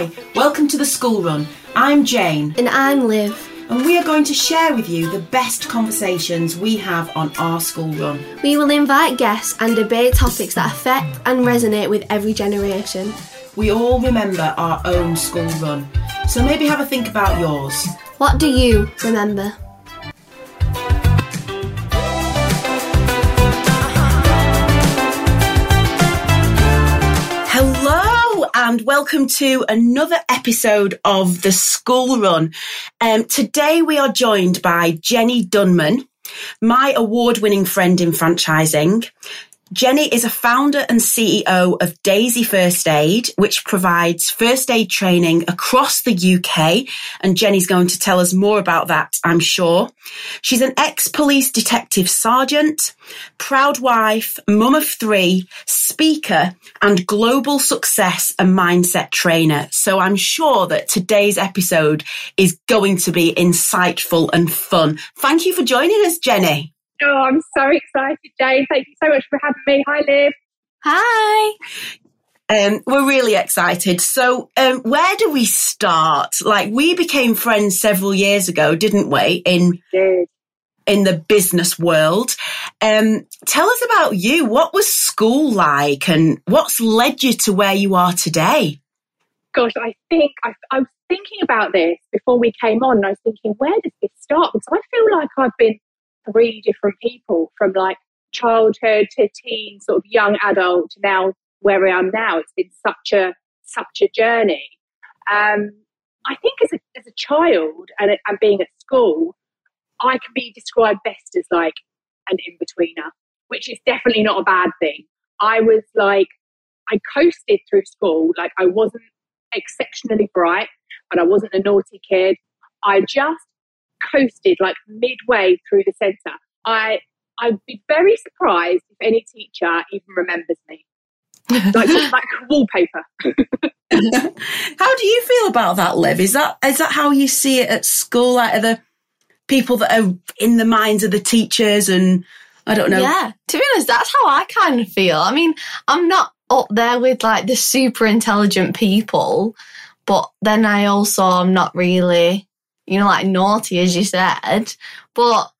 Hi, welcome to the school run. I'm Jane, And I'm Liv. and we are going to share with you the best conversations we have on our school run. We will invite guests and debate topics that affect and resonate with every generation. We all remember our own school run, so maybe have a think about yours. What do you remember? And welcome to another episode of the school run. Um, today we are joined by Jenni Dunman, my award winning friend in franchising. Jenni is a founder and CEO of Daisy First Aid, which provides first aid training across the UK. And Jenni's going to tell us more about that, I'm sure. She's an ex police detective sergeant, proud wife, mum of three, speaker, and global success and mindset trainer. So I'm sure that today's episode is going to be insightful and fun. Thank you for joining us, Jenni. Oh, I'm so excited, Jane. Thank you so much for having me. Hi, Liv. Hi! Um, we're really excited. So, um, where do we start? Like, we became friends several years ago, didn't we? In Good. in the business world. Um, tell us about you. What was school like, and what's led you to where you are today? Gosh, I think I, I was thinking about this before we came on, and I was thinking, where does this start? Because I feel like I've been three different people from like childhood to teen, sort of young adult to now where I am now. It's been such a such a journey. Um, I think as a as a child and, and being at school, I can be described best as like an in betweener, which is definitely not a bad thing. I was like, I coasted through school. Like I wasn't exceptionally bright, but I wasn't a naughty kid. I just coasted like midway through the centre. I I'd be very surprised if any teacher even remembers me. Like like wallpaper. How do you feel about that, Liv? Is that is that how you see it at school? Like, are the people that are in the minds of the teachers and I don't know. Yeah, to be honest, that's how I kind of feel. I mean, I'm not up there with like the super intelligent people, but then I also am not really, you know, like naughty as you said. But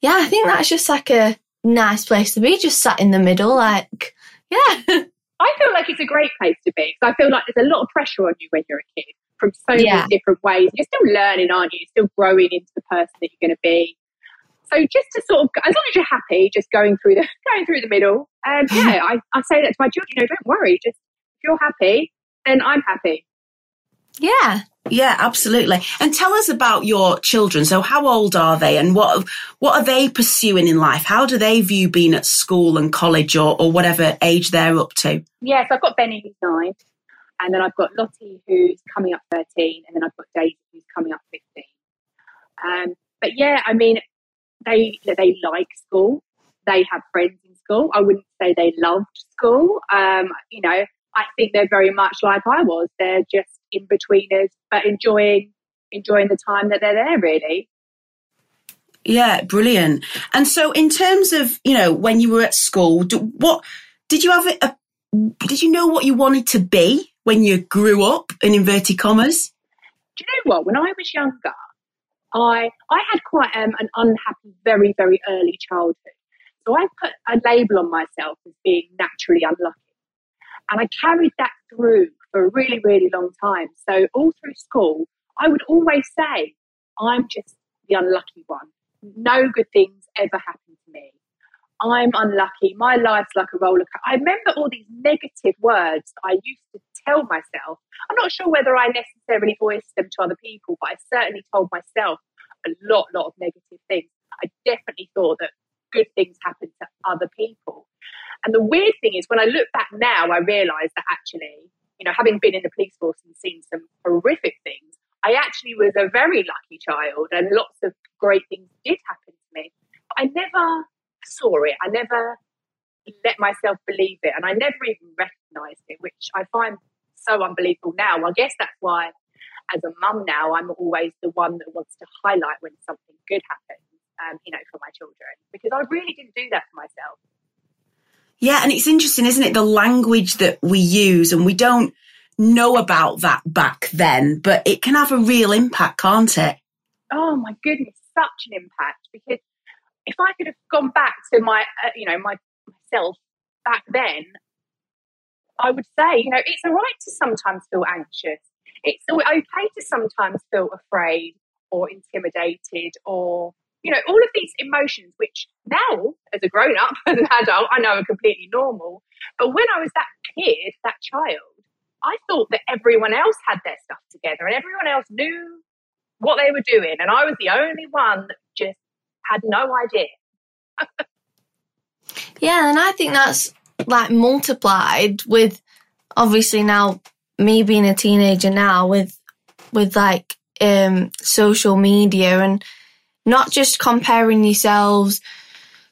yeah, I think that's just like a nice place to be, just sat in the middle, like, yeah. I feel like it's a great place to be because I feel like there's a lot of pressure on you when you're a kid from so Yeah. many different ways. You're still learning, aren't you? You're still growing into the person that you're going to be. So just to sort of, as long as you're happy, just going through the going through the middle. Um, yeah, I, I say that to my children. You know, don't worry. Just if you're happy, then I'm happy. Yeah. Yeah, absolutely. And tell us about your children. So, how old are they, and what what are they pursuing in life? How do they view being at school and college, or, or whatever age they're up to? Yes, I've got Benny who's nine, and then I've got Lottie who's coming up thirteen, and then I've got Daisy who's coming up fifteen. Um, but yeah, I mean, they they like school. They have friends in school. I wouldn't say they loved school. Um, you know, I think they're very much like I was. They're just in betweeners, but enjoying enjoying the time that they're there. Really. Yeah, brilliant. And so, in terms of you know when you were at school, do, what did you have a, a did you know what you wanted to be when you grew up? In inverted commas. do you know what? When I was younger, I I had quite um, an unhappy, very very early childhood. So I put a label on myself as being naturally unlucky, and I carried that through for a really really long time. So all through school, I would always say, "I'm just the unlucky one. No good things ever happen to me." I'm unlucky. My life's like a roller coaster. I remember all these negative words that I used to tell myself. I'm not sure whether I necessarily voiced them to other people, but I certainly told myself a lot, lot of negative things. I definitely thought that good things happen to other people. And the weird thing is, when I look back now, I realise that actually, you know, having been in the police force and seen some horrific things, I actually was a very lucky child, and lots of great things did happen to me. But I never saw it. I never let myself believe it, and I never even recognised it, which I find so unbelievable now. I guess that's why, as a mum now, I'm always the one that wants to highlight when something good happens, um, you know, for my children, because I really didn't do that for myself. Yeah, and it's interesting, isn't it? The language that we use, and we don't know about that back then, but it can have a real impact, can't it? Oh my goodness, such an impact because if I could have gone back to my, uh, you know, my myself back then, I would say, you know, it's all right to sometimes feel anxious. It's okay to sometimes feel afraid or intimidated or, you know, all of these emotions, which now, as a grown up, as an adult, I know are completely normal. But when I was that kid, that child, I thought that everyone else had their stuff together and everyone else knew what they were doing. And I was the only one that just had no idea. yeah, and I think that's like multiplied with obviously now me being a teenager now with with like um social media and not just comparing yourselves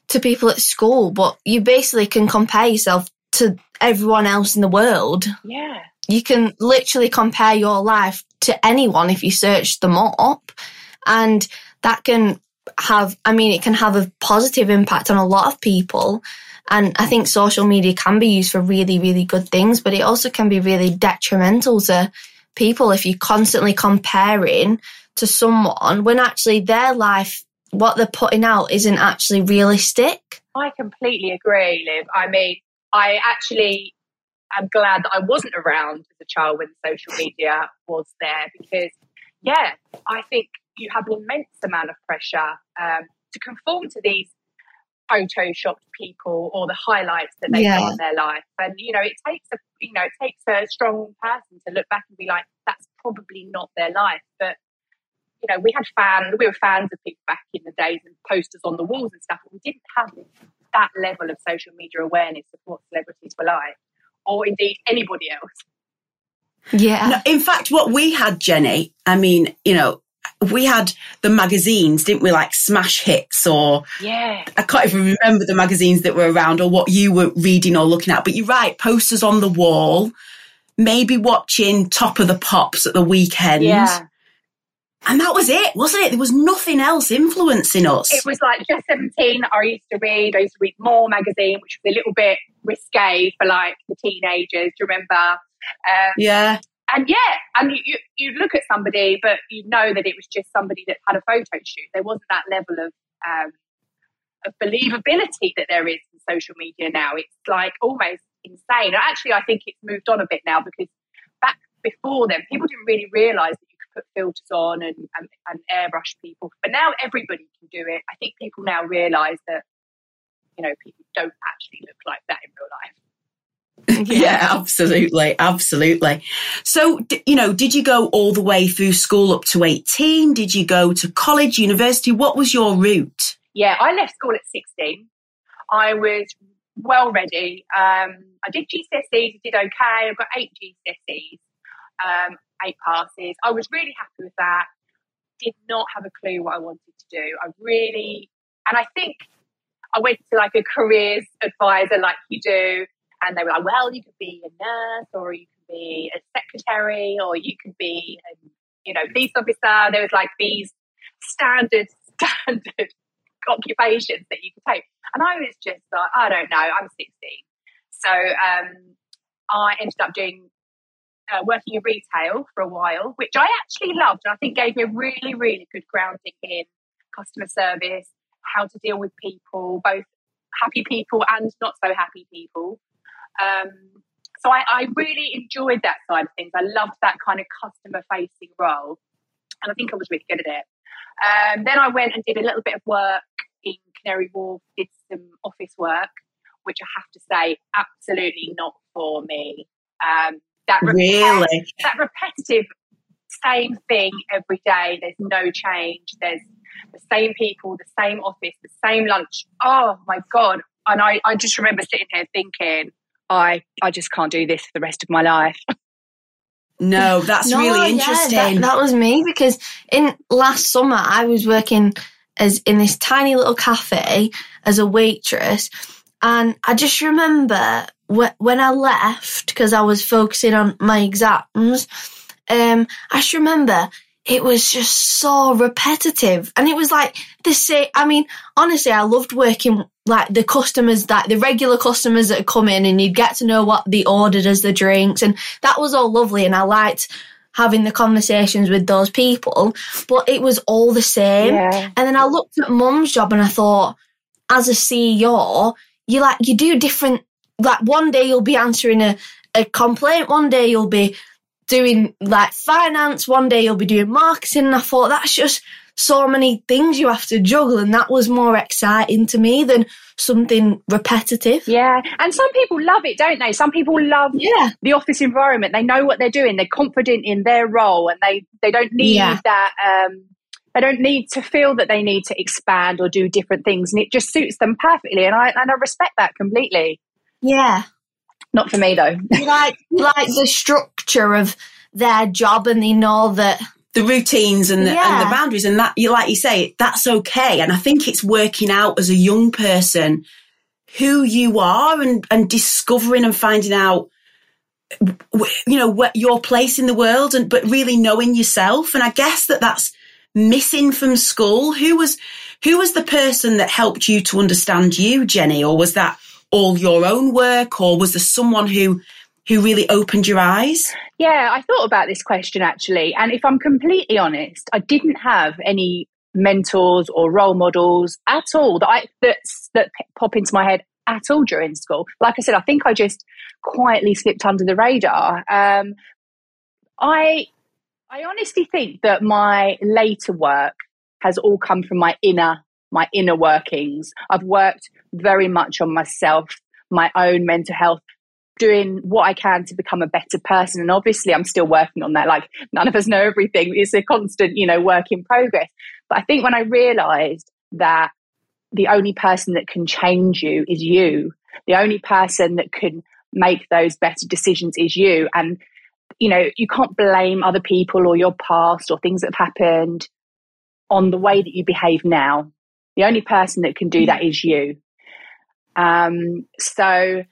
to people at school, but you basically can compare yourself to everyone else in the world. Yeah. You can literally compare your life to anyone if you search them up. And that can have, I mean, it can have a positive impact on a lot of people. And I think social media can be used for really, really good things, but it also can be really detrimental to people if you're constantly comparing to someone when actually their life, what they're putting out isn't actually realistic. I completely agree, Liv. I mean, I actually am glad that I wasn't around as a child when social media was there because, yeah, I think you have an immense amount of pressure um, to conform to these photoshopped people or the highlights that they yeah. put on their life. And you know, it takes a you know, it takes a strong person to look back and be like, that's probably not their life. But you know, we had fans, we were fans of people back in the days and posters on the walls and stuff. But we didn't have that level of social media awareness of what celebrities were like, or indeed anybody else. Yeah. No, in fact, what we had, Jenni, I mean, you know, we had the magazines, didn't we? Like Smash Hits or yeah. I can't even remember the magazines that were around or what you were reading or looking at. But you're right, posters on the wall, maybe watching Top of the Pops at the weekend. Yeah. And that was it, wasn't it? There was nothing else influencing us. It was like just 17. I used to read, I used to read More magazine, which was a little bit risque for like the teenagers. Do you remember? Um, yeah and yeah, and you, you look at somebody, but you know that it was just somebody that had a photo shoot. There wasn't that level of um, of believability that there is in social media now. It's like almost insane. And actually, I think it's moved on a bit now because back before then, people didn't really realise that put filters on and, and, and airbrush people. But now everybody can do it. I think people now realise that you know people don't actually look like that in real life. Yeah. yeah. absolutely. Absolutely. So, you know, did you go all the way through school up to 18? Did you go to college, university? What was your route? Yeah, I left school at 16. I was well ready. Um, I did GCSEs, I did okay. I've got eight GCSEs, um, eight passes. I was really happy with that. Did not have a clue what I wanted to do. I really, and I think I went to like a careers advisor like you do and they were like, well, you could be a nurse or you could be a secretary or you could be a, you know, police officer. There was like these standard, standard occupations that you could take. And I was just like, I don't know, I'm 16. So um, I ended up doing uh, working in retail for a while, which I actually loved and I think gave me a really, really good grounding in customer service, how to deal with people, both happy people and not so happy people. Um, so I, I, really enjoyed that side of things. I loved that kind of customer facing role. And I think I was really good at it. Um, then I went and did a little bit of work in Canary Wharf, did some office work, which I have to say, absolutely not for me. Um, that really? that repetitive same thing every day. There's no change. There's the same people, the same office, the same lunch. Oh my God. And I, I just remember sitting here thinking, I I just can't do this for the rest of my life. No, that's no, really interesting. Yeah, that, that was me because in last summer I was working as in this tiny little cafe as a waitress, and I just remember when I left because I was focusing on my exams. Um, I just remember it was just so repetitive. And it was like the same. I mean, honestly, I loved working like the customers that the regular customers that come in and you'd get to know what they ordered as the drinks. And that was all lovely. And I liked having the conversations with those people, but it was all the same. Yeah. And then I looked at mum's job and I thought, as a CEO, you like, you do different, like one day you'll be answering a, a complaint, one day you'll be doing like finance, one day you'll be doing marketing. And I thought that's just so many things you have to juggle. And that was more exciting to me than something repetitive. Yeah. And some people love it, don't they? Some people love Yeah. the office environment. They know what they're doing. They're confident in their role and they, they don't need Yeah. that, um, they don't need to feel that they need to expand or do different things. And it just suits them perfectly. And I, and I respect that completely. Yeah. Not for me though. You like, you like the structure of their job and they know that, the routines and the, and the boundaries and that you like you say that's okay. And i think it's working out as a young person who you are and and discovering and finding out you know what your place in the world and but really knowing yourself. And i guess that that's missing from school. Who was who was the person that helped you to understand you jenni? Or was that all your own work or was there someone who who really opened your eyes Yeah, I thought about this question actually. And if I'm completely honest, I didn't have any mentors or role models at all that I that, that pop into my head at all during school. Like I said, I think I just quietly slipped under the radar. Um, I I honestly think that my later work has all come from my inner my inner workings. I've worked very much on myself, my own mental health, doing what I can to become a better person. And obviously, I'm still working on that. Like, none of us know everything. It's a constant, you know, work in progress. But I think when I realized that the only person that can change you is you, the only person that can make those better decisions is you. And, you know, you can't blame other people or your past or things that have happened on the way that you behave now. The only person that can do mm. that is you. Um, so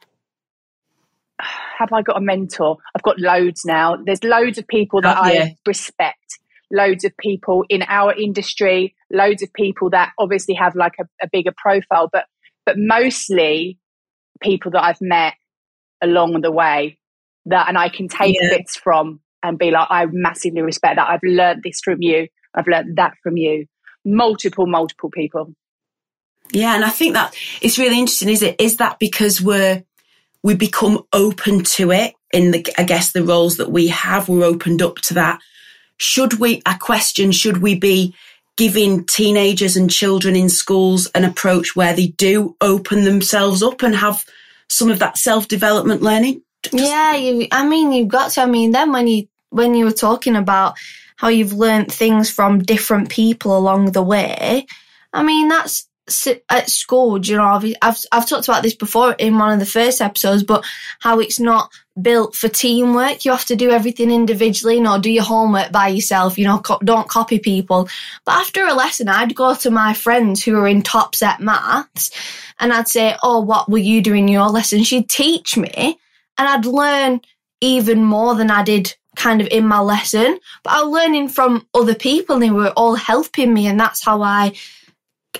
have I got a mentor? I've got loads now. There's loads of people that Oh, yeah. I respect, loads of people in our industry, loads of people that obviously have like a, a bigger profile, but but mostly people that I've met along the way that and I can take Yeah. bits from and be like, I massively respect that. I've learned this from you. I've learned that from you. Multiple, multiple people. Yeah, and I think that it's really interesting, is it? Is that because we're we become open to it in the I guess the roles that we have, we're opened up to that. Should we I question, should we be giving teenagers and children in schools an approach where they do open themselves up and have some of that self development learning? Just- Yeah, you. I mean, you've got to. I mean, then when you when you were talking about how you've learnt things from different people along the way, I mean, that's at school. You know, I've I've, talked about this before in one of the first episodes, but how it's not built for teamwork. You have to do everything individually. You know, do your homework by yourself. You know, co- don't copy people. But after a lesson, I'd go to my friends who were in top set maths, and I'd say, "Oh, what were you doing in your lesson?" She'd teach me and I'd learn even more than I did kind of in my lesson. But I was learning from other people and they were all helping me and that's how I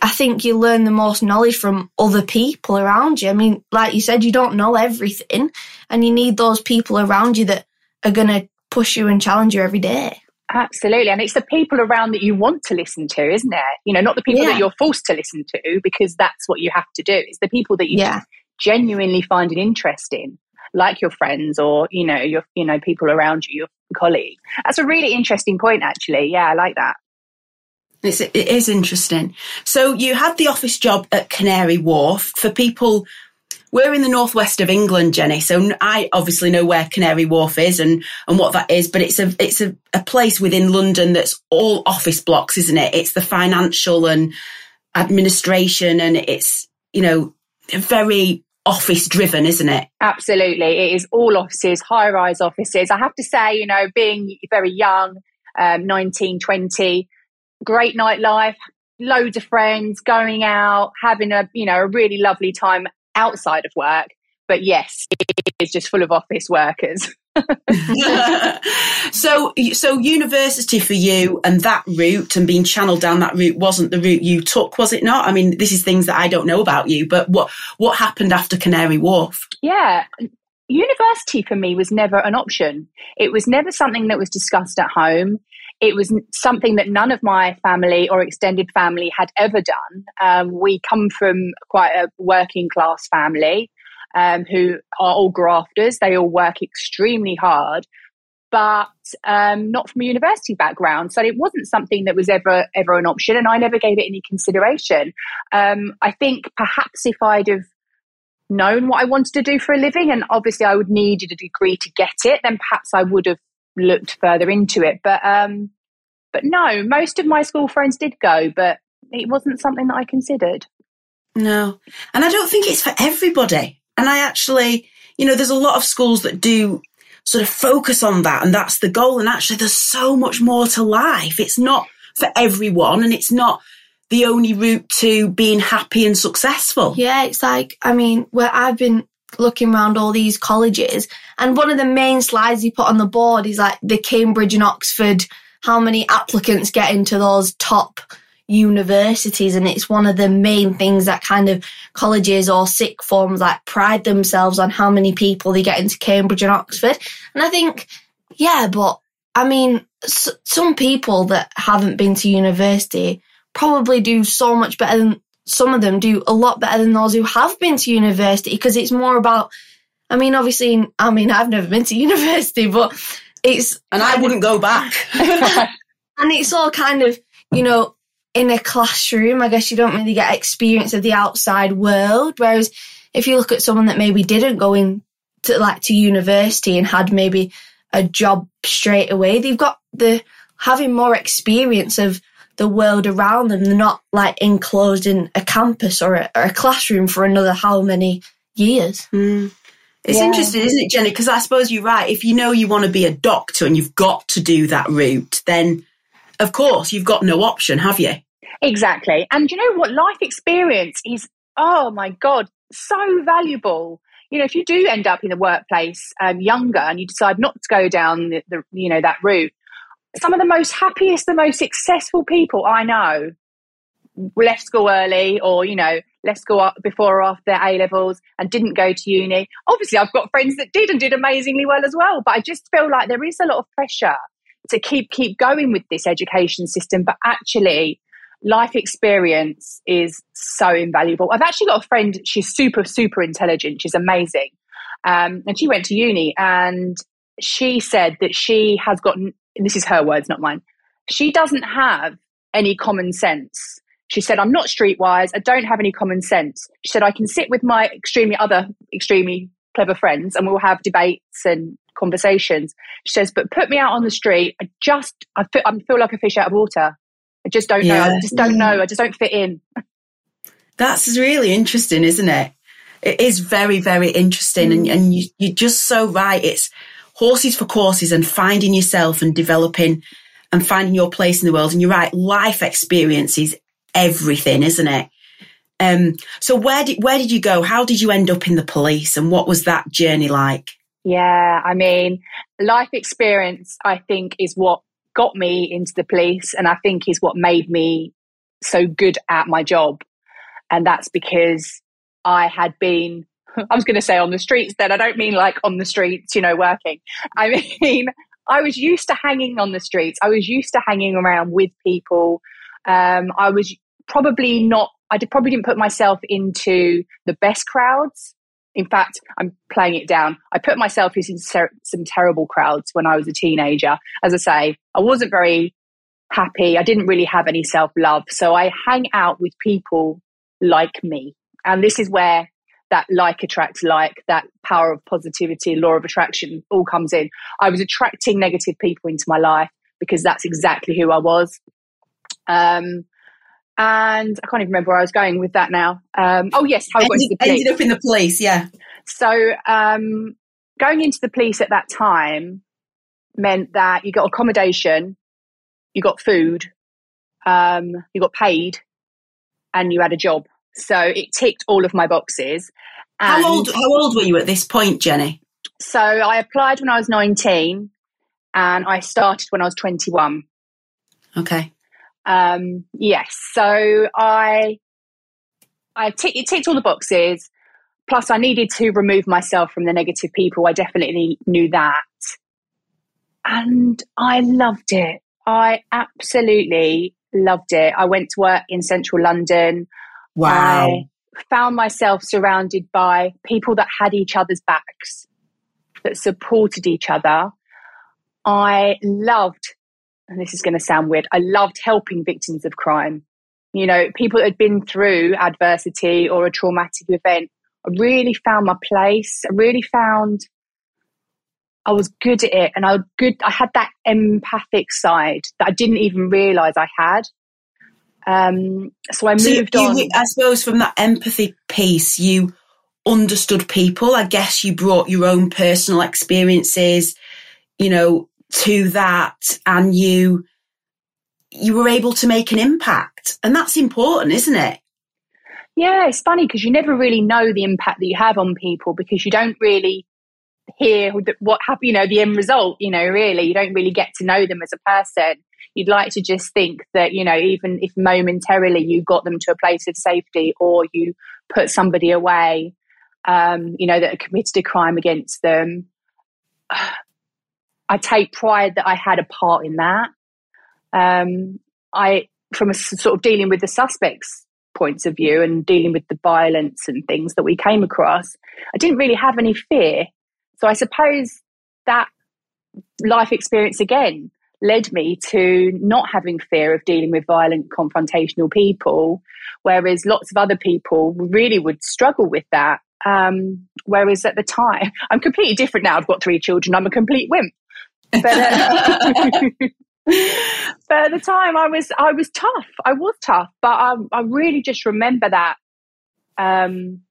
I think you learn the most knowledge from other people around you. I mean, like you said, you don't know everything and you need those people around you that are gonna push you and challenge you every day. Absolutely. And it's the people around that you want to listen to, isn't it? You know, not the people Yeah. that you're forced to listen to because that's what you have to do. It's the people that you Yeah. genuinely find an interest in, like your friends or, you know, your you know, people around you, your colleagues. That's a really interesting point actually. Yeah, I like that. It's, it is interesting. So you had the office job at Canary Wharf. For people, we're in the northwest of England, Jenni. So I obviously know where Canary Wharf is and, and what that is, but it's a it's a, a place within London that's all office blocks, isn't it? It's the financial and administration, and it's you know very office driven, isn't it? Absolutely. It is all offices, high rise offices. I have to say, you know, being very young, um, 19, 20, great nightlife, loads of friends, going out, having a, you know, a really lovely time outside of work. But yes, it is just full of office workers. so, so university for you and that route and being channeled down that route wasn't the route you took, was it not? I mean, this is things that I don't know about you, but what what happened after Canary Wharf? Yeah, university for me was never an option. It was never something that was discussed at home. It was something that none of my family or extended family had ever done. Um, we come from quite a working class family um, who are all grafters. They all work extremely hard, but um, not from a university background. So it wasn't something that was ever ever an option, and I never gave it any consideration. Um, I think perhaps if I'd have known what I wanted to do for a living, and obviously I would needed a degree to get it, then perhaps I would have looked further into it. But um, but no, most of my school friends did go, but it wasn't something that I considered. No, and I don't think it's for everybody. And I actually, you know, there's a lot of schools that do sort of focus on that and that's the goal. And actually, there's so much more to life. It's not for everyone and it's not the only route to being happy and successful. Yeah, it's like, I mean, where I've been looking around all these colleges and one of the main slides he put on the board is like the Cambridge and Oxford, how many applicants get into those top universities and it's one of the main things that kind of colleges or sick forms like pride themselves on how many people they get into Cambridge and Oxford. And I think yeah but I mean s- some people that haven't been to university probably do so much better than some of them do a lot better than those who have been to university because it's more about I mean obviously I mean I've never been to university but it's and I wouldn't go back and it's all kind of you know in a classroom, I guess you don't really get experience of the outside world. Whereas if you look at someone that maybe didn't go in to like to university and had maybe a job straight away, they've got the having more experience of the world around them. They're not like enclosed in a campus or a, or a classroom for another how many years. Mm. It's Yeah. interesting, isn't it, Jenni? Because I suppose you're right. If you know you want to be a doctor and you've got to do that route, then of course you've got no option, have you? Exactly. And you know what? Life experience is, oh my God, so valuable. You know, if you do end up in the workplace um, younger and you decide not to go down the, the, you know, that route, some of the most happiest, the most successful people I know left school early or, you know, left school before or after A levels and didn't go to uni. Obviously, I've got friends that did and did amazingly well as well. But I just feel like there is a lot of pressure to keep keep going with this education system. But actually, life experience is so invaluable. I've actually got a friend, she's super, super intelligent. She's amazing. Um, and she went to uni and she said that she has gotten, this is her words, not mine. She doesn't have any common sense. She said, I'm not streetwise. I don't have any common sense. She said, I can sit with my extremely other extremely clever friends and we'll have debates and conversations. She says, but put me out on the street. I just, I feel, I feel like a fish out of water. I just don't know. I just don't mm. know. I just don't fit in. That's really interesting, isn't it? It is very, very interesting. Mm. And, and you, you're just so right. It's horses for courses and finding yourself and developing and finding your place in the world. And you're right. Life experience is everything, isn't it? Um, so where did, where did you go? How did you end up in the police and what was that journey like? Yeah, I mean, life experience, I think, is what got me into the police, and I think is what made me so good at my job. And that's because I had been, I was going to say on the streets, then I don't mean like on the streets, you know, working. I mean, I was used to hanging on the streets, I was used to hanging around with people. Um, I was probably not, I did, probably didn't put myself into the best crowds. In fact, I'm playing it down. I put myself into some, some terrible crowds when I was a teenager. As I say, I wasn't very happy. I didn't really have any self love. So I hang out with people like me. And this is where that like attracts like, that power of positivity, law of attraction all comes in. I was attracting negative people into my life because that's exactly who I was. Um, and I can't even remember where I was going with that now. Um, oh, yes, how I Ended, the police. ended up in the police, yeah. So um, going into the police at that time meant that you got accommodation, you got food, um, you got paid, and you had a job. So it ticked all of my boxes. And How old, how old were you at this point, Jenni? So I applied when I was 19 and I started when I was 21. Okay. Um, yes. So I I t- it ticked all the boxes. Plus, I needed to remove myself from the negative people. I definitely knew that. And I loved it. I absolutely loved it. I went to work in central London. Wow. I found myself surrounded by people that had each other's backs, that supported each other. I loved, and this is going to sound weird, I loved helping victims of crime. You know, people that had been through adversity or a traumatic event. I really found my place. I really found I was good at it and I good I had that empathic side that I didn't even realise I had. Um, so I So you- moved you- on. I suppose from that empathy piece, you understood people. I guess you brought your own personal experiences, you know, to that, and you you were able to make an impact, and that's important, isn't it? Yeah, it's funny because you never really know the impact that you have on people because you don't really hear what happened, you know, the end result, you know, really. You don't really get to know them as a person. You'd like to just think that, you know, even if momentarily you got them to a place of safety or you put somebody away, um, you know, that committed a crime against them, I take pride that I had a part in that. Um, I, from a sort of dealing with the suspects points of view and dealing with the violence and things that we came across, I didn't really have any fear. So I suppose that life experience again led me to not having fear of dealing with violent confrontational people, whereas lots of other people really would struggle with that. Um, whereas at the time, I'm completely different now. I've got three children. I'm a complete wimp. But, uh, but at the time, I was I was tough. I was tough, but I, I really just remember that. Um,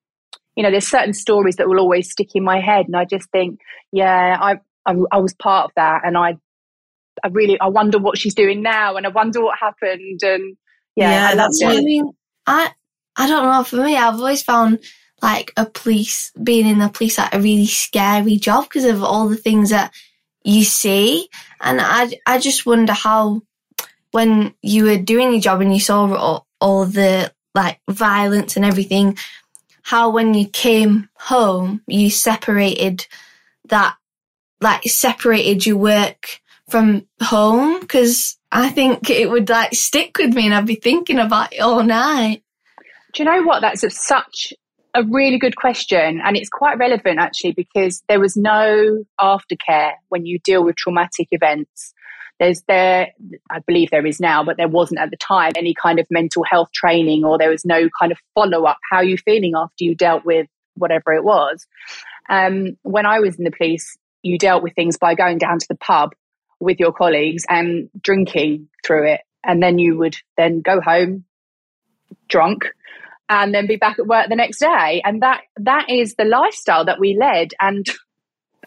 you know, there's certain stories that will always stick in my head, and I just think, yeah, I I, I was part of that, and I I really I wonder what she's doing now, and I wonder what happened, and yeah, Yeah, that's it. I mean, I I don't know. For me, I've always found like a police being in the police like a really scary job because of all the things that you see, and I I just wonder how when you were doing your job and you saw all, all the like violence and everything, how when you came home you separated that like separated your work from home because I think it would like stick with me and I'd be thinking about it all night. Do you know what? That's a, such a really good question. And it's quite relevant actually because there was no aftercare when you deal with traumatic events. There's there, I believe there is now, but there wasn't at the time any kind of mental health training or there was no kind of follow up. How are you feeling after you dealt with whatever it was? Um, when I was in the police, you dealt with things by going down to the pub with your colleagues and drinking through it. And then you would then go home drunk and then be back at work the next day. And that that is the lifestyle that we led. And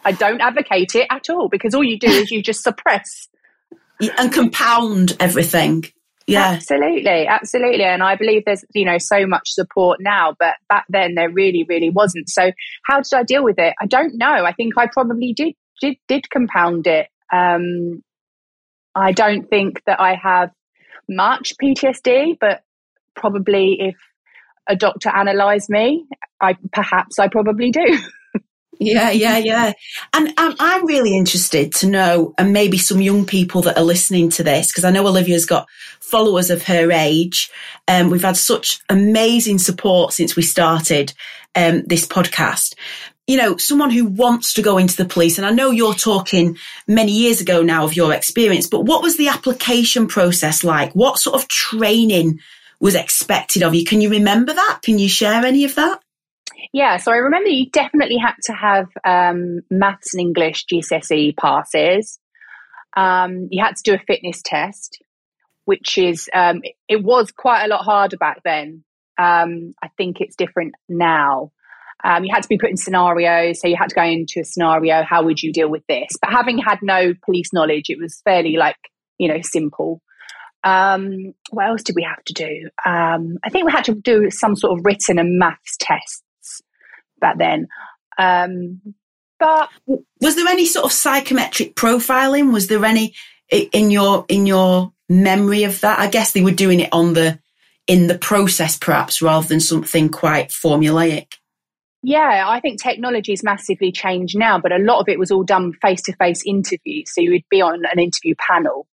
I don't advocate it at all because all you do is you just suppress. and compound everything. Yeah. Absolutely, absolutely. And I believe there's, you know, so much support now, but back then there really, really wasn't. So how did I deal with it? I don't know. I think I probably did did, did compound it. Um, I don't think that I have much PTSD, but probably if a doctor analysed me, I perhaps I probably do. Yeah, yeah, yeah. And um, I'm really interested to know, and maybe some young people that are listening to this, because I know Olivia's got followers of her age. Um, we've had such amazing support since we started um, this podcast. You know, someone who wants to go into the police, and I know you're talking many years ago now of your experience, but what was the application process like? What sort of training was expected of you? Can you remember that? Can you share any of that? Yeah, so I remember you definitely had to have um, maths and English GCSE passes. Um, you had to do a fitness test, which is um, it was quite a lot harder back then. Um, I think it's different now. Um, you had to be put in scenarios, so you had to go into a scenario. How would you deal with this? But having had no police knowledge, it was fairly like you know simple. Um, what else did we have to do? Um, I think we had to do some sort of written and maths tests back then. Um, But was there any sort of psychometric profiling? Was there any in your in your memory of that? I guess they were doing it on the in the process, perhaps, rather than something quite formulaic. Yeah, I think technology's massively changed now, but a lot of it was all done face to face interviews. So you would be on an interview panel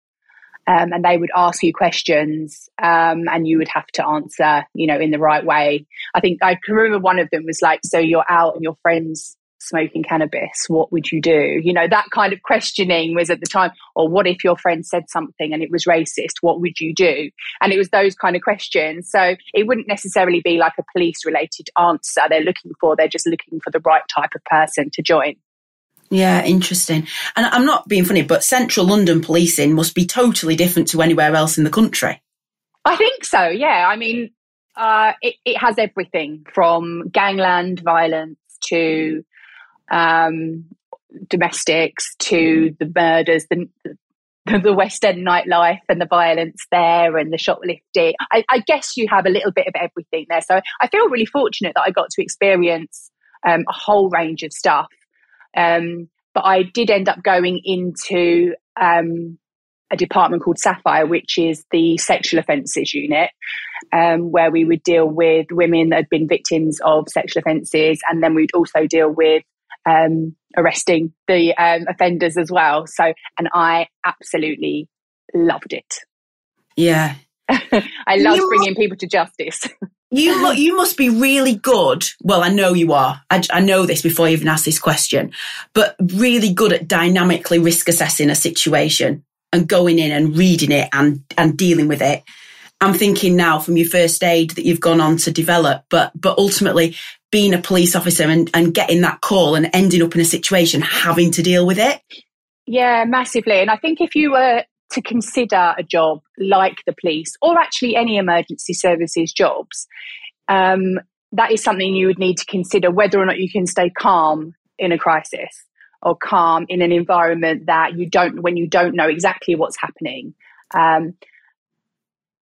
um, and they would ask you questions um, and you would have to answer, you know, in the right way. I think I can remember one of them was like, so you're out and your friends smoking cannabis, what would you do? You know, that kind of questioning was at the time, or what if your friend said something and it was racist? What would you do? And it was those kind of questions. So it wouldn't necessarily be like a police related answer they're looking for. They're just looking for the right type of person to join. Yeah, interesting. And I'm not being funny, but central London policing must be totally different to anywhere else in the country. I think so, yeah. I mean, uh, it, it has everything from gangland violence to um, domestics to the murders, the, the West End nightlife and the violence there and the shoplifting. I, I, guess you have a little bit of everything there. So I feel really fortunate that I got to experience um, a whole range of stuff. Um, but I did end up going into um, a department called Sapphire, which is the sexual offences unit, um, where we would deal with women that had been victims of sexual offences, and then we'd also deal with um, arresting the um, offenders as well. So, and I absolutely loved it. Yeah. I love bringing people to justice. you mu- you must be really good. Well, I know you are. I, I know this before I even ask this question, but really good at dynamically risk assessing a situation and going in and reading it and and dealing with it. I'm thinking now from your first aid that you've gone on to develop, but but ultimately being a police officer and, and getting that call and ending up in a situation having to deal with it? Yeah, massively. And I think if you were to consider a job like the police or actually any emergency services jobs, um, that is something you would need to consider whether or not you can stay calm in a crisis or calm in an environment that you don't, when you don't know exactly what's happening. Um,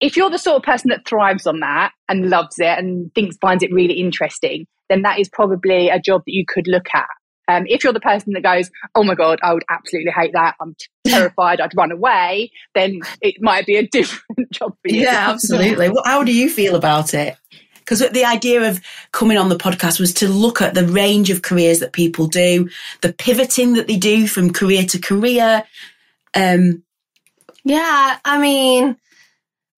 if you're the sort of person that thrives on that and loves it and thinks finds it really interesting, then that is probably a job that you could look at. Um, if you're the person that goes, oh my God, I would absolutely hate that. I'm terrified. I'd run away. Then it might be a different job for you. Yeah, absolutely. well, how do you feel about it? Because the idea of coming on the podcast was to look at the range of careers that people do, the pivoting that they do from career to career. Um, yeah, I mean,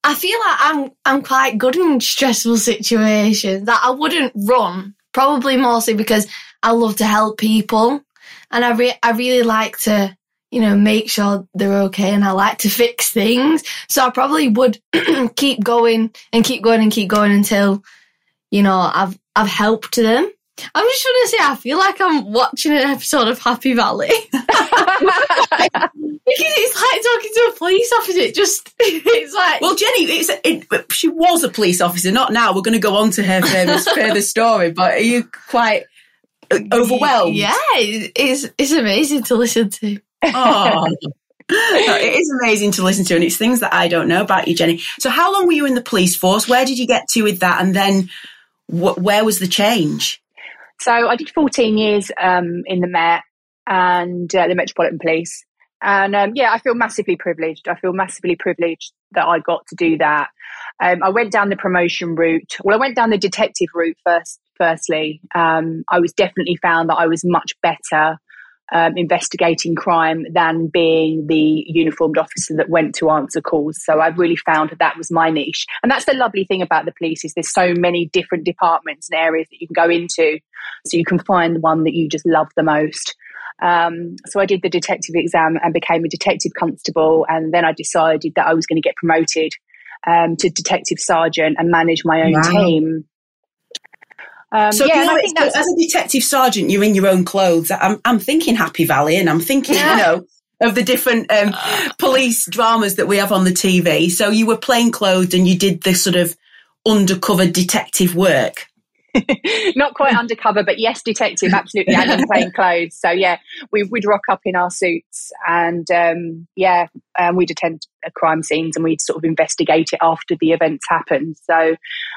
I feel like I'm I'm quite good in stressful situations. That I wouldn't run, probably mostly because I love to help people, and I re- I really like to you know make sure they're okay, and I like to fix things. So I probably would keep going and keep going and keep going until you know I've I've helped them. I'm just trying to say, I feel like I'm watching an episode of Happy Valley. because it's like talking to a police officer. It just, it's like. Well, Jenni, it's, it, she was a police officer, not now. We're going to go on to her further, further story, but are you quite overwhelmed? Yeah, it's, it's amazing to listen to. Oh. it is amazing to listen to, and it's things that I don't know about you, Jenni. So, how long were you in the police force? Where did you get to with that? And then, wh- where was the change? So I did 14 years um, in the Met and uh, the Metropolitan Police. And um, yeah, I feel massively privileged. I feel massively privileged that I got to do that. Um, I went down the promotion route. Well, I went down the detective route first. Firstly, um, I was definitely found that I was much better um, investigating crime than being the uniformed officer that went to answer calls. So I really found that that was my niche. And that's the lovely thing about the police is there's so many different departments and areas that you can go into. So you can find the one that you just love the most. Um, so I did the detective exam and became a detective constable. And then I decided that I was going to get promoted um, to detective sergeant and manage my own wow. team. Um, so yeah, you know, as a detective sergeant, you're in your own clothes. I'm, I'm thinking Happy Valley, and I'm thinking, yeah. you know, of the different um, police dramas that we have on the TV. So you were plain clothed, and you did this sort of undercover detective work. not quite undercover, but yes, detective, absolutely, and in plain clothes. So yeah, we would rock up in our suits, and um, yeah, um, we'd attend crime scenes, and we'd sort of investigate it after the events happened. So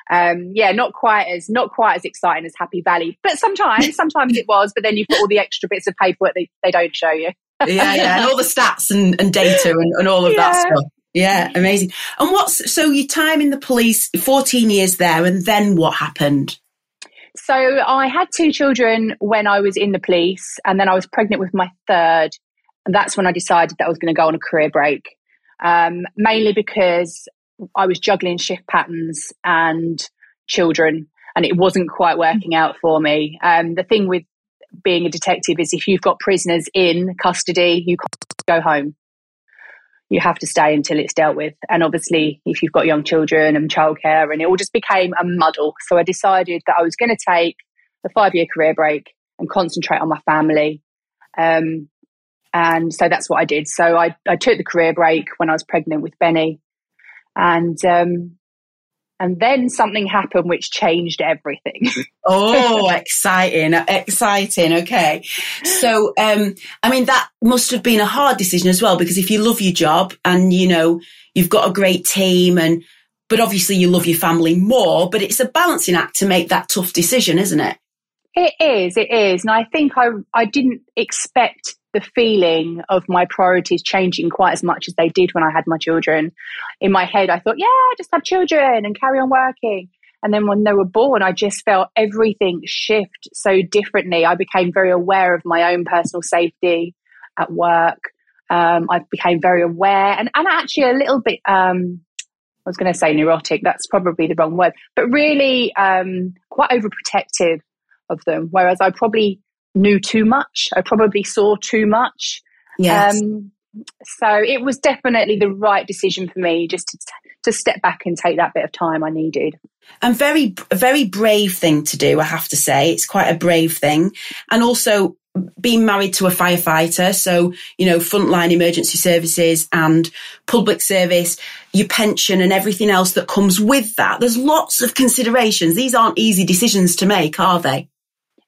um, yeah, not quite as not quite as exciting as Happy Valley, but sometimes sometimes it was. But then you've got all the extra bits of paperwork they, they don't show you. yeah, yeah, and all the stats and, and data and, and all of yeah. that stuff. Yeah, amazing. And what's so your time in the police, 14 years there, and then what happened? So I had two children when I was in the police, and then I was pregnant with my third. And that's when I decided that I was going to go on a career break, um, mainly because I was juggling shift patterns and children, and it wasn't quite working out for me. Um, the thing with being a detective is if you've got prisoners in custody, you can't go home you have to stay until it's dealt with. And obviously, if you've got young children and childcare, and it all just became a muddle. So I decided that I was going to take a five year career break and concentrate on my family. Um, and so that's what I did. So I, I took the career break when I was pregnant with Benny. And um, and then something happened which changed everything. oh, exciting, exciting. Okay. So, um, I mean, that must have been a hard decision as well, because if you love your job and, you know, you've got a great team and, but obviously you love your family more, but it's a balancing act to make that tough decision, isn't it? It is, it is. And I think I, I didn't expect the feeling of my priorities changing quite as much as they did when I had my children. In my head, I thought, yeah, just have children and carry on working. And then when they were born, I just felt everything shift so differently. I became very aware of my own personal safety at work. Um, I became very aware and, and actually a little bit, um, I was going to say neurotic, that's probably the wrong word, but really um, quite overprotective of them. Whereas I probably knew too much. I probably saw too much. Yes. Um, so it was definitely the right decision for me just to, to step back and take that bit of time I needed. And very, very brave thing to do, I have to say. It's quite a brave thing. And also being married to a firefighter. So, you know, frontline emergency services and public service, your pension and everything else that comes with that. There's lots of considerations. These aren't easy decisions to make, are they?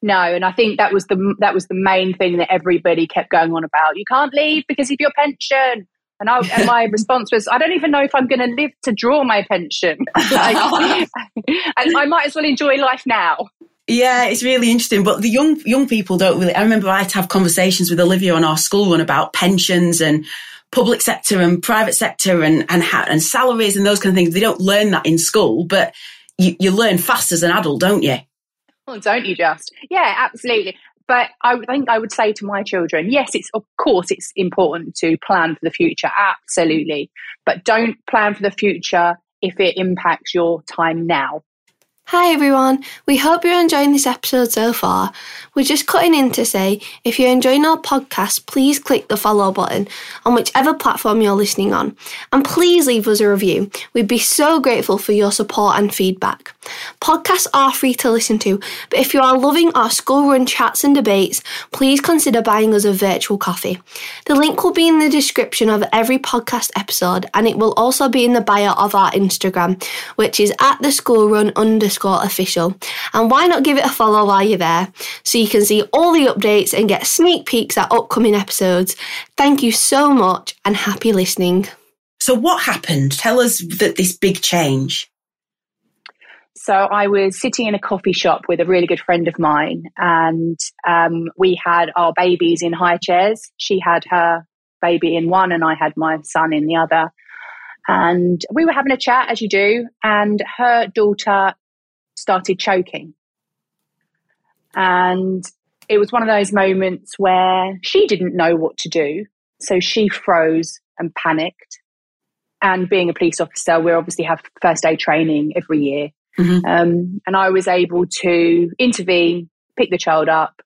No, and I think that was the that was the main thing that everybody kept going on about. You can't leave because of your pension. And, I, and my response was, I don't even know if I'm going to live to draw my pension. and I might as well enjoy life now. Yeah, it's really interesting. But the young young people don't really. I remember I had to have conversations with Olivia on our school run about pensions and public sector and private sector and and and salaries and those kind of things. They don't learn that in school, but you, you learn fast as an adult, don't you? Oh, don't you just? Yeah, absolutely. But I think I would say to my children, yes, it's of course it's important to plan for the future, absolutely. But don't plan for the future if it impacts your time now. Hi everyone, we hope you're enjoying this episode so far. We're just cutting in to say if you're enjoying our podcast, please click the follow button on whichever platform you're listening on. And please leave us a review. We'd be so grateful for your support and feedback. Podcasts are free to listen to, but if you are loving our school run chats and debates, please consider buying us a virtual coffee. The link will be in the description of every podcast episode and it will also be in the bio of our Instagram, which is at the school run underscore official. And why not give it a follow while you're there so you can see all the updates and get sneak peeks at upcoming episodes. Thank you so much and happy listening. So, what happened? Tell us that this big change. So I was sitting in a coffee shop with a really good friend of mine, and um, we had our babies in high chairs. She had her baby in one, and I had my son in the other. And we were having a chat, as you do, and her daughter started choking. And it was one of those moments where she didn't know what to do. So she froze and panicked. And being a police officer, we obviously have first aid training every year. Mm-hmm. Um, and I was able to intervene, pick the child up,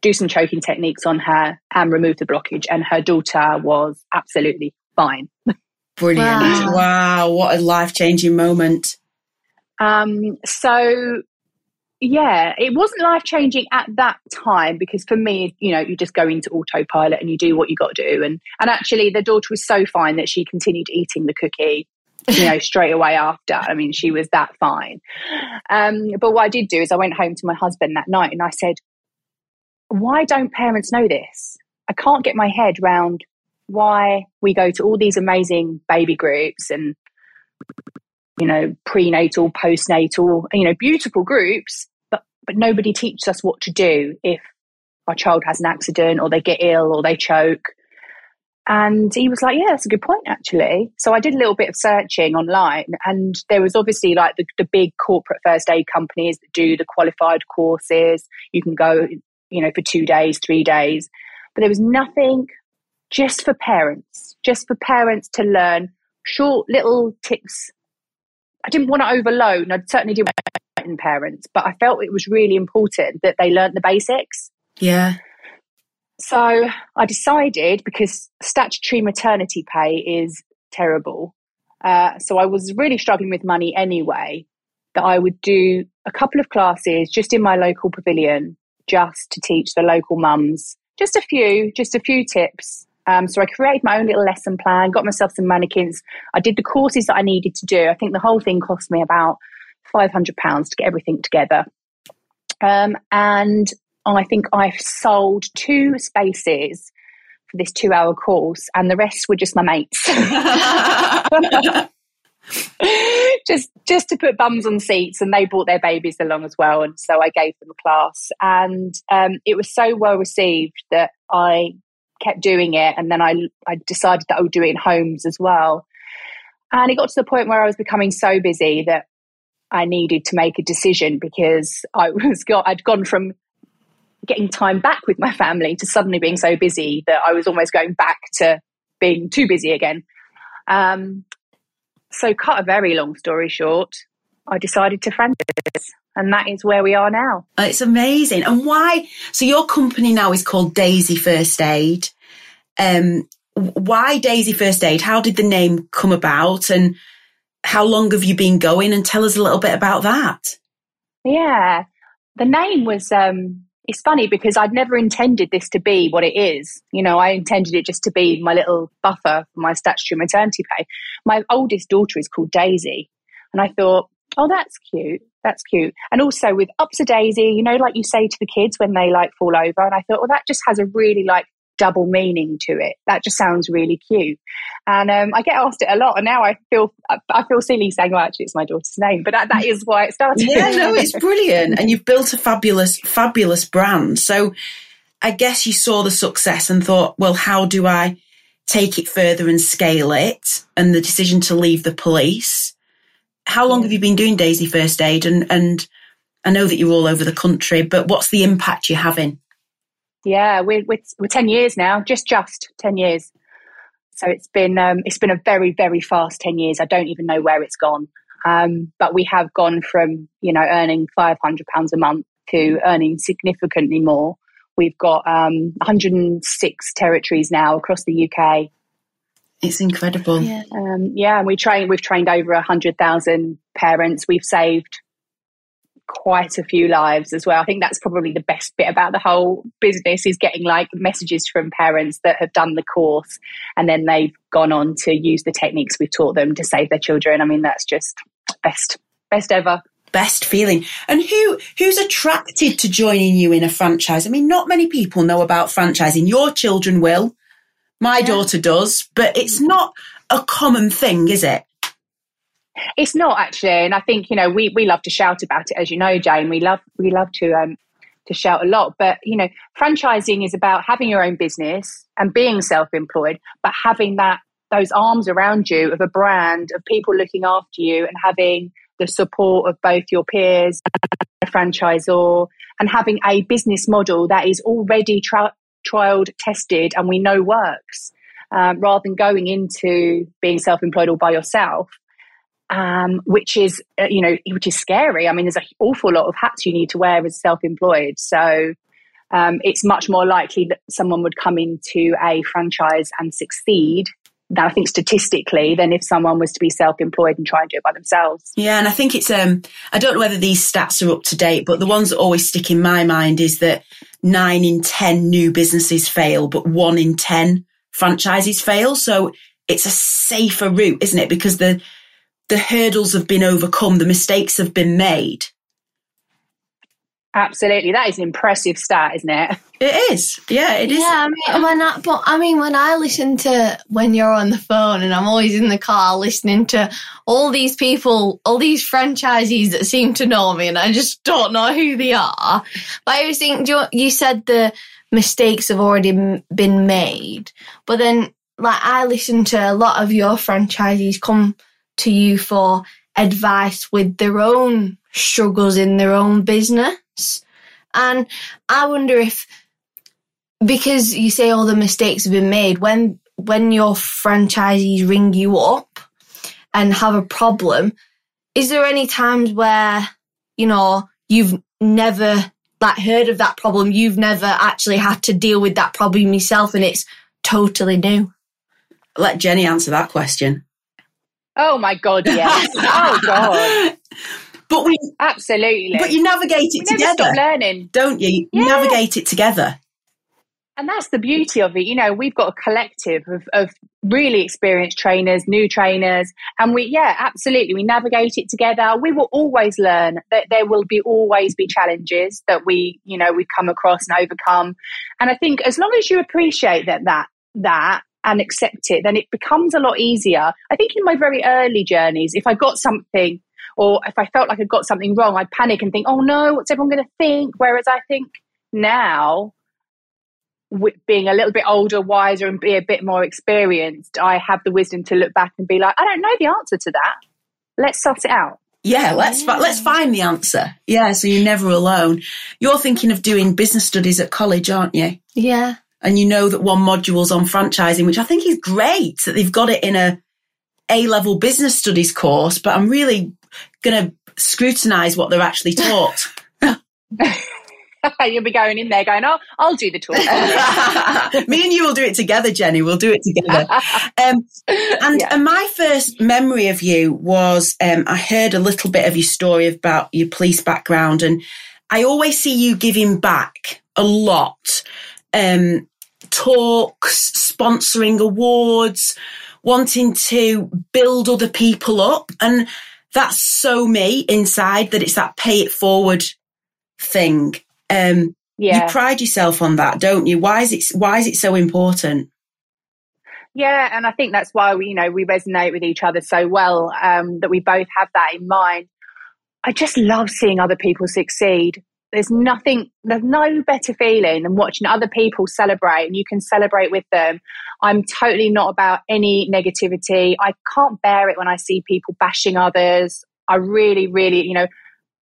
do some choking techniques on her, and remove the blockage. And her daughter was absolutely fine. Brilliant. Wow. wow. What a life changing moment. Um, so yeah, it wasn't life changing at that time because for me, you know, you just go into autopilot and you do what you got to do. And and actually, the daughter was so fine that she continued eating the cookie. You know, straight away after. I mean, she was that fine. Um, but what I did do is I went home to my husband that night and I said, why don't parents know this? I can't get my head round why we go to all these amazing baby groups and you know prenatal postnatal you know beautiful groups but but nobody teaches us what to do if our child has an accident or they get ill or they choke and he was like yeah that's a good point actually so i did a little bit of searching online and there was obviously like the, the big corporate first aid companies that do the qualified courses you can go you know for two days three days but there was nothing just for parents, just for parents to learn short little tips. I didn't want to overload, and I certainly didn't want to parents, but I felt it was really important that they learnt the basics. Yeah. So I decided because statutory maternity pay is terrible. Uh, so I was really struggling with money anyway, that I would do a couple of classes just in my local pavilion, just to teach the local mums, just a few, just a few tips um, so I created my own little lesson plan, got myself some mannequins. I did the courses that I needed to do. I think the whole thing cost me about £500 to get everything together. Um, and I think I sold two spaces for this two hour course, and the rest were just my mates. just just to put bums on seats and they brought their babies along as well and so i gave them a class and um, it was so well received that i kept doing it. And then I, I decided that I would do it in homes as well. And it got to the point where I was becoming so busy that I needed to make a decision because I was got, I'd gone from getting time back with my family to suddenly being so busy that I was almost going back to being too busy again. Um, so, cut a very long story short, I decided to franchise, and that is where we are now. It's amazing. And why? So your company now is called Daisy First Aid. Um, why Daisy First Aid? How did the name come about, and how long have you been going? And tell us a little bit about that. Yeah, the name was. Um, it's funny because I'd never intended this to be what it is. You know, I intended it just to be my little buffer for my statutory maternity pay. My oldest daughter is called Daisy, and I thought oh, that's cute. That's cute. And also with Ups a Daisy, you know, like you say to the kids when they like fall over. And I thought, well, that just has a really like double meaning to it. That just sounds really cute. And um, I get asked it a lot, and now I feel I feel silly saying, "Well, actually, it's my daughter's name," but that, that is why it started. yeah, no, it's brilliant, and you've built a fabulous, fabulous brand. So, I guess you saw the success and thought, "Well, how do I take it further and scale it?" And the decision to leave the police how long have you been doing Daisy First Aid? And, and I know that you're all over the country, but what's the impact you're having? Yeah, we're, we're, we're 10 years now, just, just 10 years. So it's been, um, it's been a very, very fast 10 years. I don't even know where it's gone. Um, but we have gone from, you know, earning £500 a month to earning significantly more. We've got um, 106 territories now across the UK. It's incredible. Yeah, um, yeah. And we train. We've trained over a hundred thousand parents. We've saved quite a few lives as well. I think that's probably the best bit about the whole business is getting like messages from parents that have done the course and then they've gone on to use the techniques we've taught them to save their children. I mean, that's just best, best ever. Best feeling. And who who's attracted to joining you in a franchise? I mean, not many people know about franchising. Your children will. My yeah. daughter does, but it's not a common thing, is it? It's not actually, and I think you know we we love to shout about it, as you know, Jane. We love we love to um, to shout a lot, but you know, franchising is about having your own business and being self-employed, but having that those arms around you of a brand of people looking after you and having the support of both your peers, a franchisor, and having a business model that is already tra- trialed, tested, and we know works, um, rather than going into being self-employed all by yourself, um, which is uh, you know which is scary. I mean, there's an awful lot of hats you need to wear as self-employed, so. Um, it's much more likely that someone would come into a franchise and succeed than I think statistically than if someone was to be self-employed and try and do it by themselves. Yeah, and I think it's um I don't know whether these stats are up to date, but the ones that always stick in my mind is that nine in 10 new businesses fail, but one in 10 franchises fail. So it's a safer route, isn't it? Because the, the hurdles have been overcome, the mistakes have been made. Absolutely, that is an impressive stat, isn't it? It is, yeah, it is. Yeah, I mean, when I, but I mean, when I listen to when you're on the phone, and I'm always in the car listening to all these people, all these franchisees that seem to know me, and I just don't know who they are. But I was thinking, you, you said the mistakes have already been made, but then, like, I listen to a lot of your franchisees come to you for advice with their own struggles in their own business. And I wonder if, because you say all the mistakes have been made, when when your franchisees ring you up and have a problem, is there any times where you know you've never like heard of that problem, you've never actually had to deal with that problem yourself, and it's totally new? Let Jenni answer that question. Oh my god, yes. oh god. But we absolutely. But you navigate it we together. learning, don't you? You yeah. navigate it together. And that's the beauty of it. You know, we've got a collective of, of really experienced trainers, new trainers, and we, yeah, absolutely, we navigate it together. We will always learn that there will be always be challenges that we, you know, we come across and overcome. And I think as long as you appreciate that, that, that, and accept it, then it becomes a lot easier. I think in my very early journeys, if I got something or if I felt like I got something wrong, I'd panic and think, oh no, what's everyone going to think? Whereas I think now, being a little bit older, wiser, and be a bit more experienced, I have the wisdom to look back and be like, I don't know the answer to that. Let's suss it out. Yeah, let's yeah. let's find the answer. Yeah, so you're never alone. You're thinking of doing business studies at college, aren't you? Yeah. And you know that one module's on franchising, which I think is great that they've got it in a A level business studies course, but I'm really going to scrutinise what they're actually taught. You'll be going in there going, oh, I'll do the talk. Me and you will do it together, Jenni. We'll do it together. Um, and, yeah. and, my first memory of you was um, I heard a little bit of your story about your police background, and I always see you giving back a lot. Um, talks, sponsoring awards, wanting to build other people up. And that's so me inside that it's that pay it forward thing. Um, yeah. You pride yourself on that, don't you? Why is it, why is it so important? Yeah, and I think that's why we, you know, we resonate with each other so well. Um, that we both have that in mind. I just love seeing other people succeed. There's nothing, there's no better feeling than watching other people celebrate and you can celebrate with them. I'm totally not about any negativity. I can't bear it when I see people bashing others. I really, really, you know,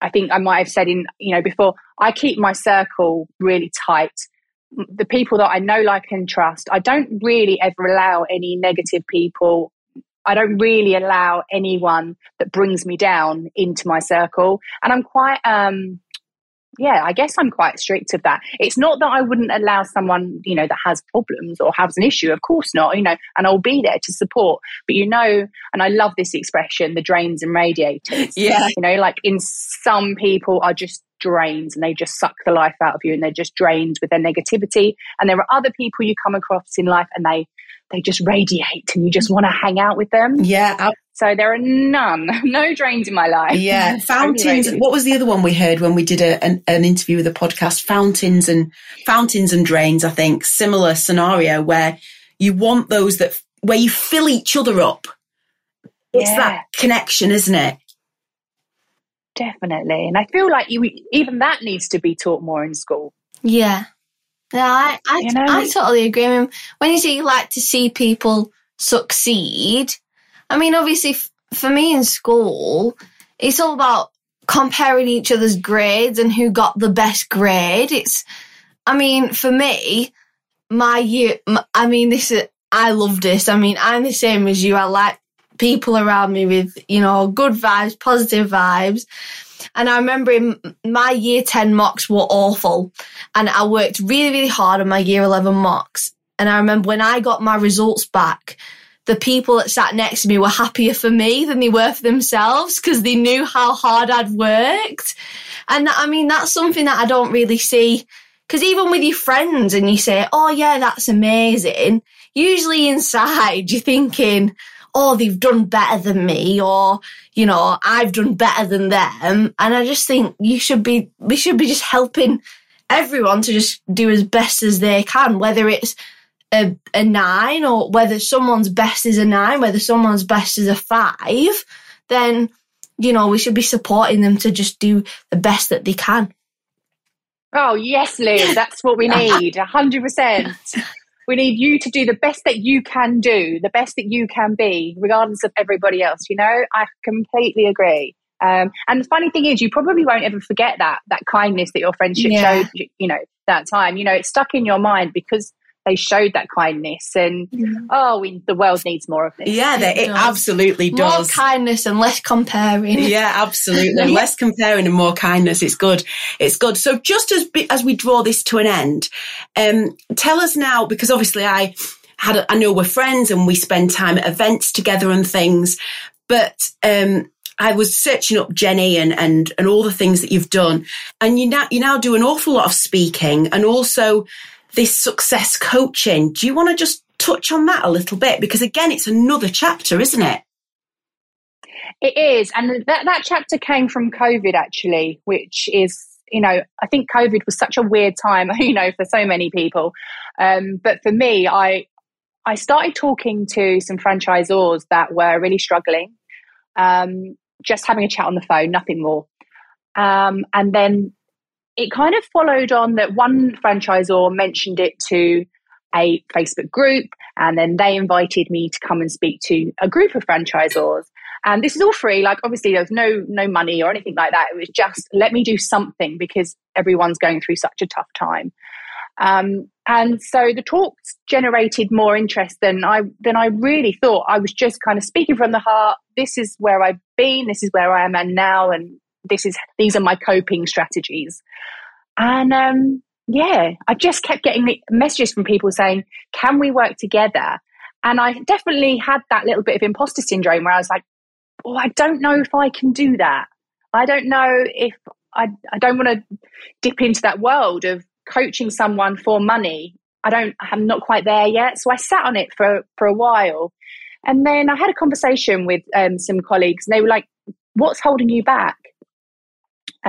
I think I might have said in, you know, before, I keep my circle really tight. The people that I know, like, and trust, I don't really ever allow any negative people. I don't really allow anyone that brings me down into my circle. And I'm quite, um, yeah, I guess I'm quite strict of that. It's not that I wouldn't allow someone, you know, that has problems or has an issue. Of course not, you know, and I'll be there to support. But you know, and I love this expression, the drains and radiators. Yeah. You know, like in some people are just drains and they just suck the life out of you and they're just drained with their negativity. And there are other people you come across in life and they they just radiate and you just want to hang out with them. Yeah. So there are none, no drains in my life. Yeah, fountains. what was the other one we heard when we did a, an, an, interview with a podcast? Fountains and fountains and drains. I think similar scenario where you want those that where you fill each other up. It's yeah. that connection, isn't it? Definitely, and I feel like you, even that needs to be taught more in school. Yeah, yeah, I I, you know? I totally agree. I mean, when you say you like to see people succeed I mean, obviously, f- for me in school, it's all about comparing each other's grades and who got the best grade. It's, I mean, for me, my year, my, I mean, this is, I love this. I mean, I'm the same as you. I like people around me with, you know, good vibes, positive vibes. And I remember in my year 10 mocks were awful. And I worked really, really hard on my year 11 mocks. And I remember when I got my results back, the people that sat next to me were happier for me than they were for themselves because they knew how hard I'd worked. And I mean, that's something that I don't really see. Because even with your friends and you say, oh, yeah, that's amazing, usually inside you're thinking, oh, they've done better than me or, you know, I've done better than them. And I just think you should be, we should be just helping everyone to just do as best as they can, whether it's a, a nine or whether someone's best is a nine, whether someone's best is a five, then, you know, we should be supporting them to just do the best that they can. Oh, yes, Liv, that's what we need. 100%. We need you to do the best that you can do, the best that you can be, regardless of everybody else. You know, I completely agree. Um, and the funny thing is, you probably won't ever forget that that kindness that your friendship yeah. showed. You know, that time. You know, it's stuck in your mind because they showed that kindness and mm. oh we, the world needs more of this. Yeah it, it absolutely does. more kindness and less comparing. Yeah absolutely. Less comparing and more kindness. It's good. It's good. So just as as we draw this to an end um tell us now because obviously i had a, I know we're friends and we spend time at events together and things but um I was searching up Jenni and, and, and all the things that you've done. And you now, you now do an awful lot of speaking and also this success coaching. Do you want to just touch on that a little bit? Because again, it's another chapter, isn't it? It is. And that, that chapter came from COVID, actually, which is, you know, I think COVID was such a weird time, you know, for so many people. Um, but for me, I, I started talking to some franchisors that were really struggling, um, just having a chat on the phone, nothing more. Um, and then it kind of followed on that one franchisor mentioned it to a Facebook group, and then they invited me to come and speak to a group of franchisors. And this is all free. Like obviously, there's no no money or anything like that. It was just let me do something because everyone's going through such a tough time. Um, and so the talks generated more interest than I than I really thought. I was just kind of speaking from the heart. This is where I've been. This is where I am and now, and this is these are my coping strategies. And um, yeah, I just kept getting messages from people saying, "Can we work together?" And I definitely had that little bit of imposter syndrome where I was like, "Oh, I don't know if I can do that. I don't know if I I don't want to dip into that world of coaching someone for money. I don't. I'm not quite there yet." So I sat on it for for a while, and then I had a conversation with um, some colleagues, and they were like, "What's holding you back?"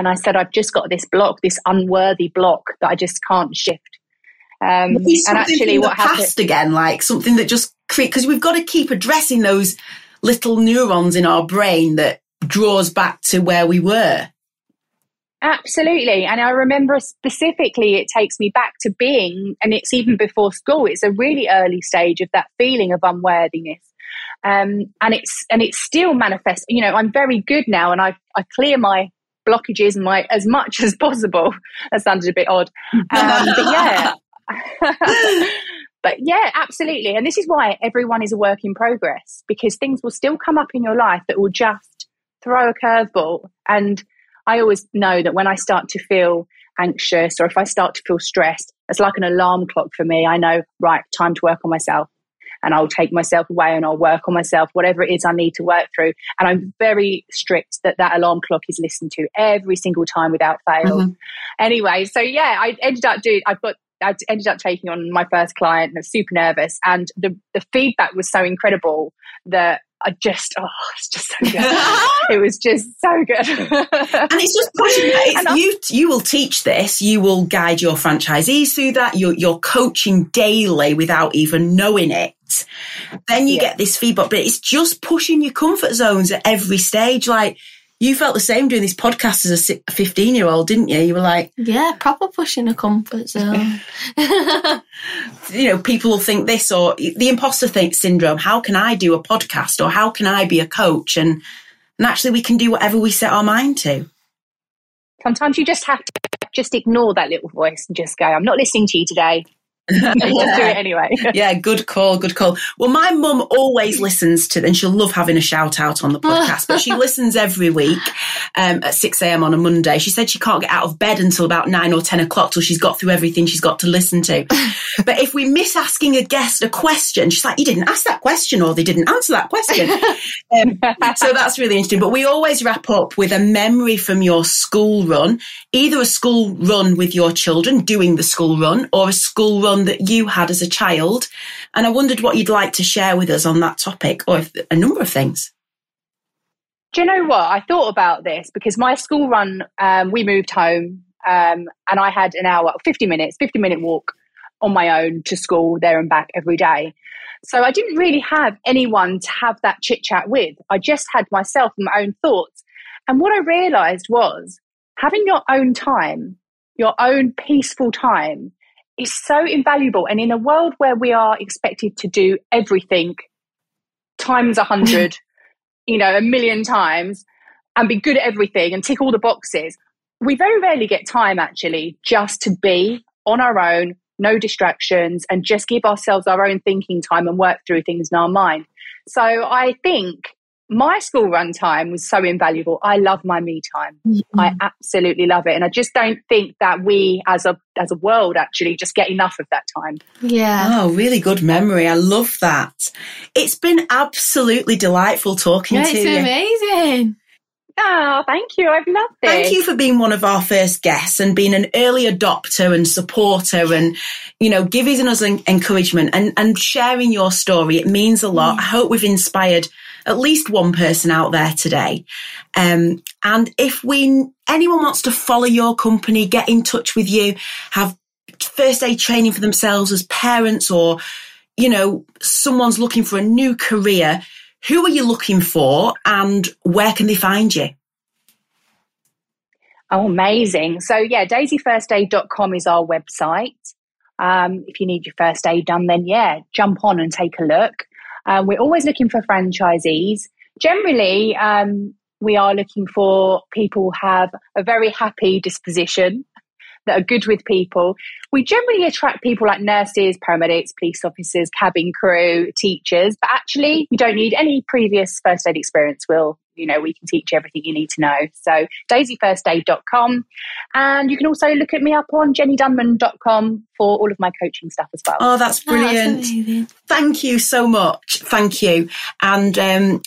And I said, I've just got this block, this unworthy block that I just can't shift. Um, and actually, what happened again, like something that just create because we've got to keep addressing those little neurons in our brain that draws back to where we were. Absolutely. And I remember specifically, it takes me back to being, and it's even before school, it's a really early stage of that feeling of unworthiness. Um, and it's and it's still manifest. You know, I'm very good now, and I I clear my blockages my as much as possible. That sounded a bit odd, um, but yeah. but yeah, absolutely. And this is why everyone is a work in progress because things will still come up in your life that will just throw a curveball. And I always know that when I start to feel anxious or if I start to feel stressed, it's like an alarm clock for me. I know, right, time to work on myself and I'll take myself away and I'll work on myself, whatever it is I need to work through. And I'm very strict that that alarm clock is listened to every single time without fail. Mm-hmm. Anyway, so yeah, I ended up doing, I've got I ended up taking on my first client and I was super nervous. And the, the feedback was so incredible that I just, oh, it's just so good. it was just so good. and it's just pushing it's, you, you will teach this. You will guide your franchisees through that. You're, you're coaching daily without even knowing it. Then you yeah. get this feedback, but it's just pushing your comfort zones at every stage. Like, you felt the same doing this podcast as a 15 year old, didn't you? You were like, yeah, proper pushing a comfort zone. you know, people will think this or the imposter think syndrome. How can I do a podcast or how can I be a coach? And, and actually, we can do whatever we set our mind to. Sometimes you just have to just ignore that little voice and just go, I'm not listening to you today yeah. do it anyway. yeah, good call, good call. Well, my mum always listens to, and she'll love having a shout out on the podcast, but she listens every week um, at 6 a.m. on a Monday. She said she can't get out of bed until about 9 or 10 o'clock till she's got through everything she's got to listen to. but if we miss asking a guest a question, she's like, you didn't ask that question or they didn't answer that question. um, so that's really interesting. But we always wrap up with a memory from your school run, either a school run with your children doing the school run or a school run run that you had as a child. And I wondered what you'd like to share with us on that topic or if, a number of things. Do you know what? I thought about this because my school run, um, we moved home um, and I had an hour, 50 minutes, 50 minute walk on my own to school there and back every day. So I didn't really have anyone to have that chit chat with. I just had myself and my own thoughts. And what I realized was having your own time, your own peaceful time, is so invaluable. And in a world where we are expected to do everything times a hundred, you know, a million times, and be good at everything and tick all the boxes, we very rarely get time actually just to be on our own no distractions, and just give ourselves our own thinking time and work through things in our mind. So I think my school run time was so invaluable. I love my me time. Mm-hmm. I absolutely love it. And I just don't think that we as a as a world actually just get enough of that time. Yeah. Oh, really good memory. I love that. It's been absolutely delightful talking yeah, to you. It's amazing. Oh, thank you. I've loved it. Thank you for being one of our first guests and being an early adopter and supporter and, you know, giving us encouragement and, and sharing your story. It means a lot. Mm. I hope we've inspired at least one person out there today. Um, and if we, anyone wants to follow your company, get in touch with you, have first aid training for themselves as parents or, you know, someone's looking for a new career, who are you looking for and where can they find you? Oh, amazing. So, yeah, daisyfirstaid.com is our website. Um, if you need your first aid done, then yeah, jump on and take a look. Uh, we're always looking for franchisees. Generally, um, we are looking for people who have a very happy disposition that are good with people. We generally attract people like nurses, paramedics, police officers, cabin crew, teachers, but actually you don't need any previous first aid experience. We'll, you know, we can teach you everything you need to know. So daisyfirstaid.com. And you can also look at me up on jennidunman.com for all of my coaching stuff as well. Oh, that's brilliant. Oh, that's Thank you so much. Thank you. And um,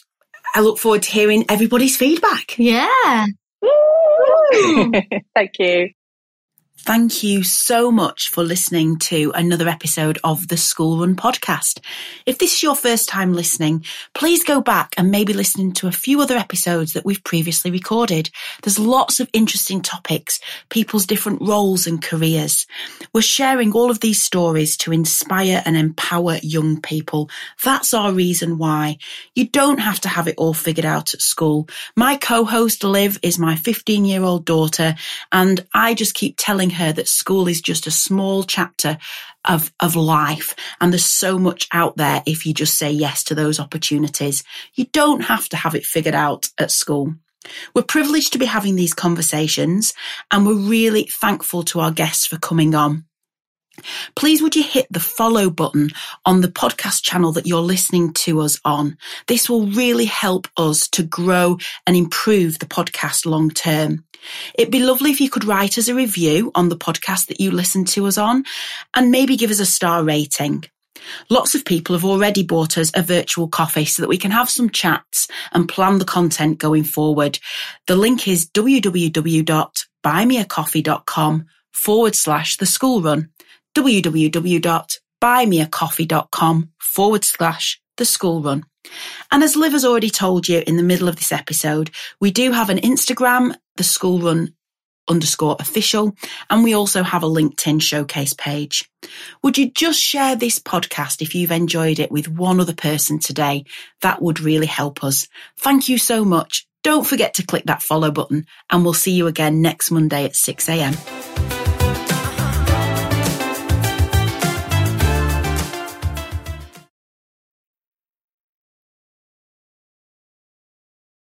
I look forward to hearing everybody's feedback. Yeah. Thank you. Thank you so much for listening to another episode of the School Run podcast. If this is your first time listening, please go back and maybe listen to a few other episodes that we've previously recorded. There's lots of interesting topics, people's different roles and careers. We're sharing all of these stories to inspire and empower young people. That's our reason why. You don't have to have it all figured out at school. My co-host Liv is my 15 year old daughter and I just keep telling her that school is just a small chapter of, of life. And there's so much out there if you just say yes to those opportunities. You don't have to have it figured out at school. We're privileged to be having these conversations and we're really thankful to our guests for coming on. Please would you hit the follow button on the podcast channel that you're listening to us on? This will really help us to grow and improve the podcast long term. It'd be lovely if you could write us a review on the podcast that you listen to us on and maybe give us a star rating. Lots of people have already bought us a virtual coffee so that we can have some chats and plan the content going forward. The link is www.buymeacoffee.com forward slash the school run www.buymeacoffee.com forward slash the school run. And as Liv has already told you in the middle of this episode, we do have an Instagram, the school run underscore official, and we also have a LinkedIn showcase page. Would you just share this podcast if you've enjoyed it with one other person today? That would really help us. Thank you so much. Don't forget to click that follow button and we'll see you again next Monday at 6 a.m.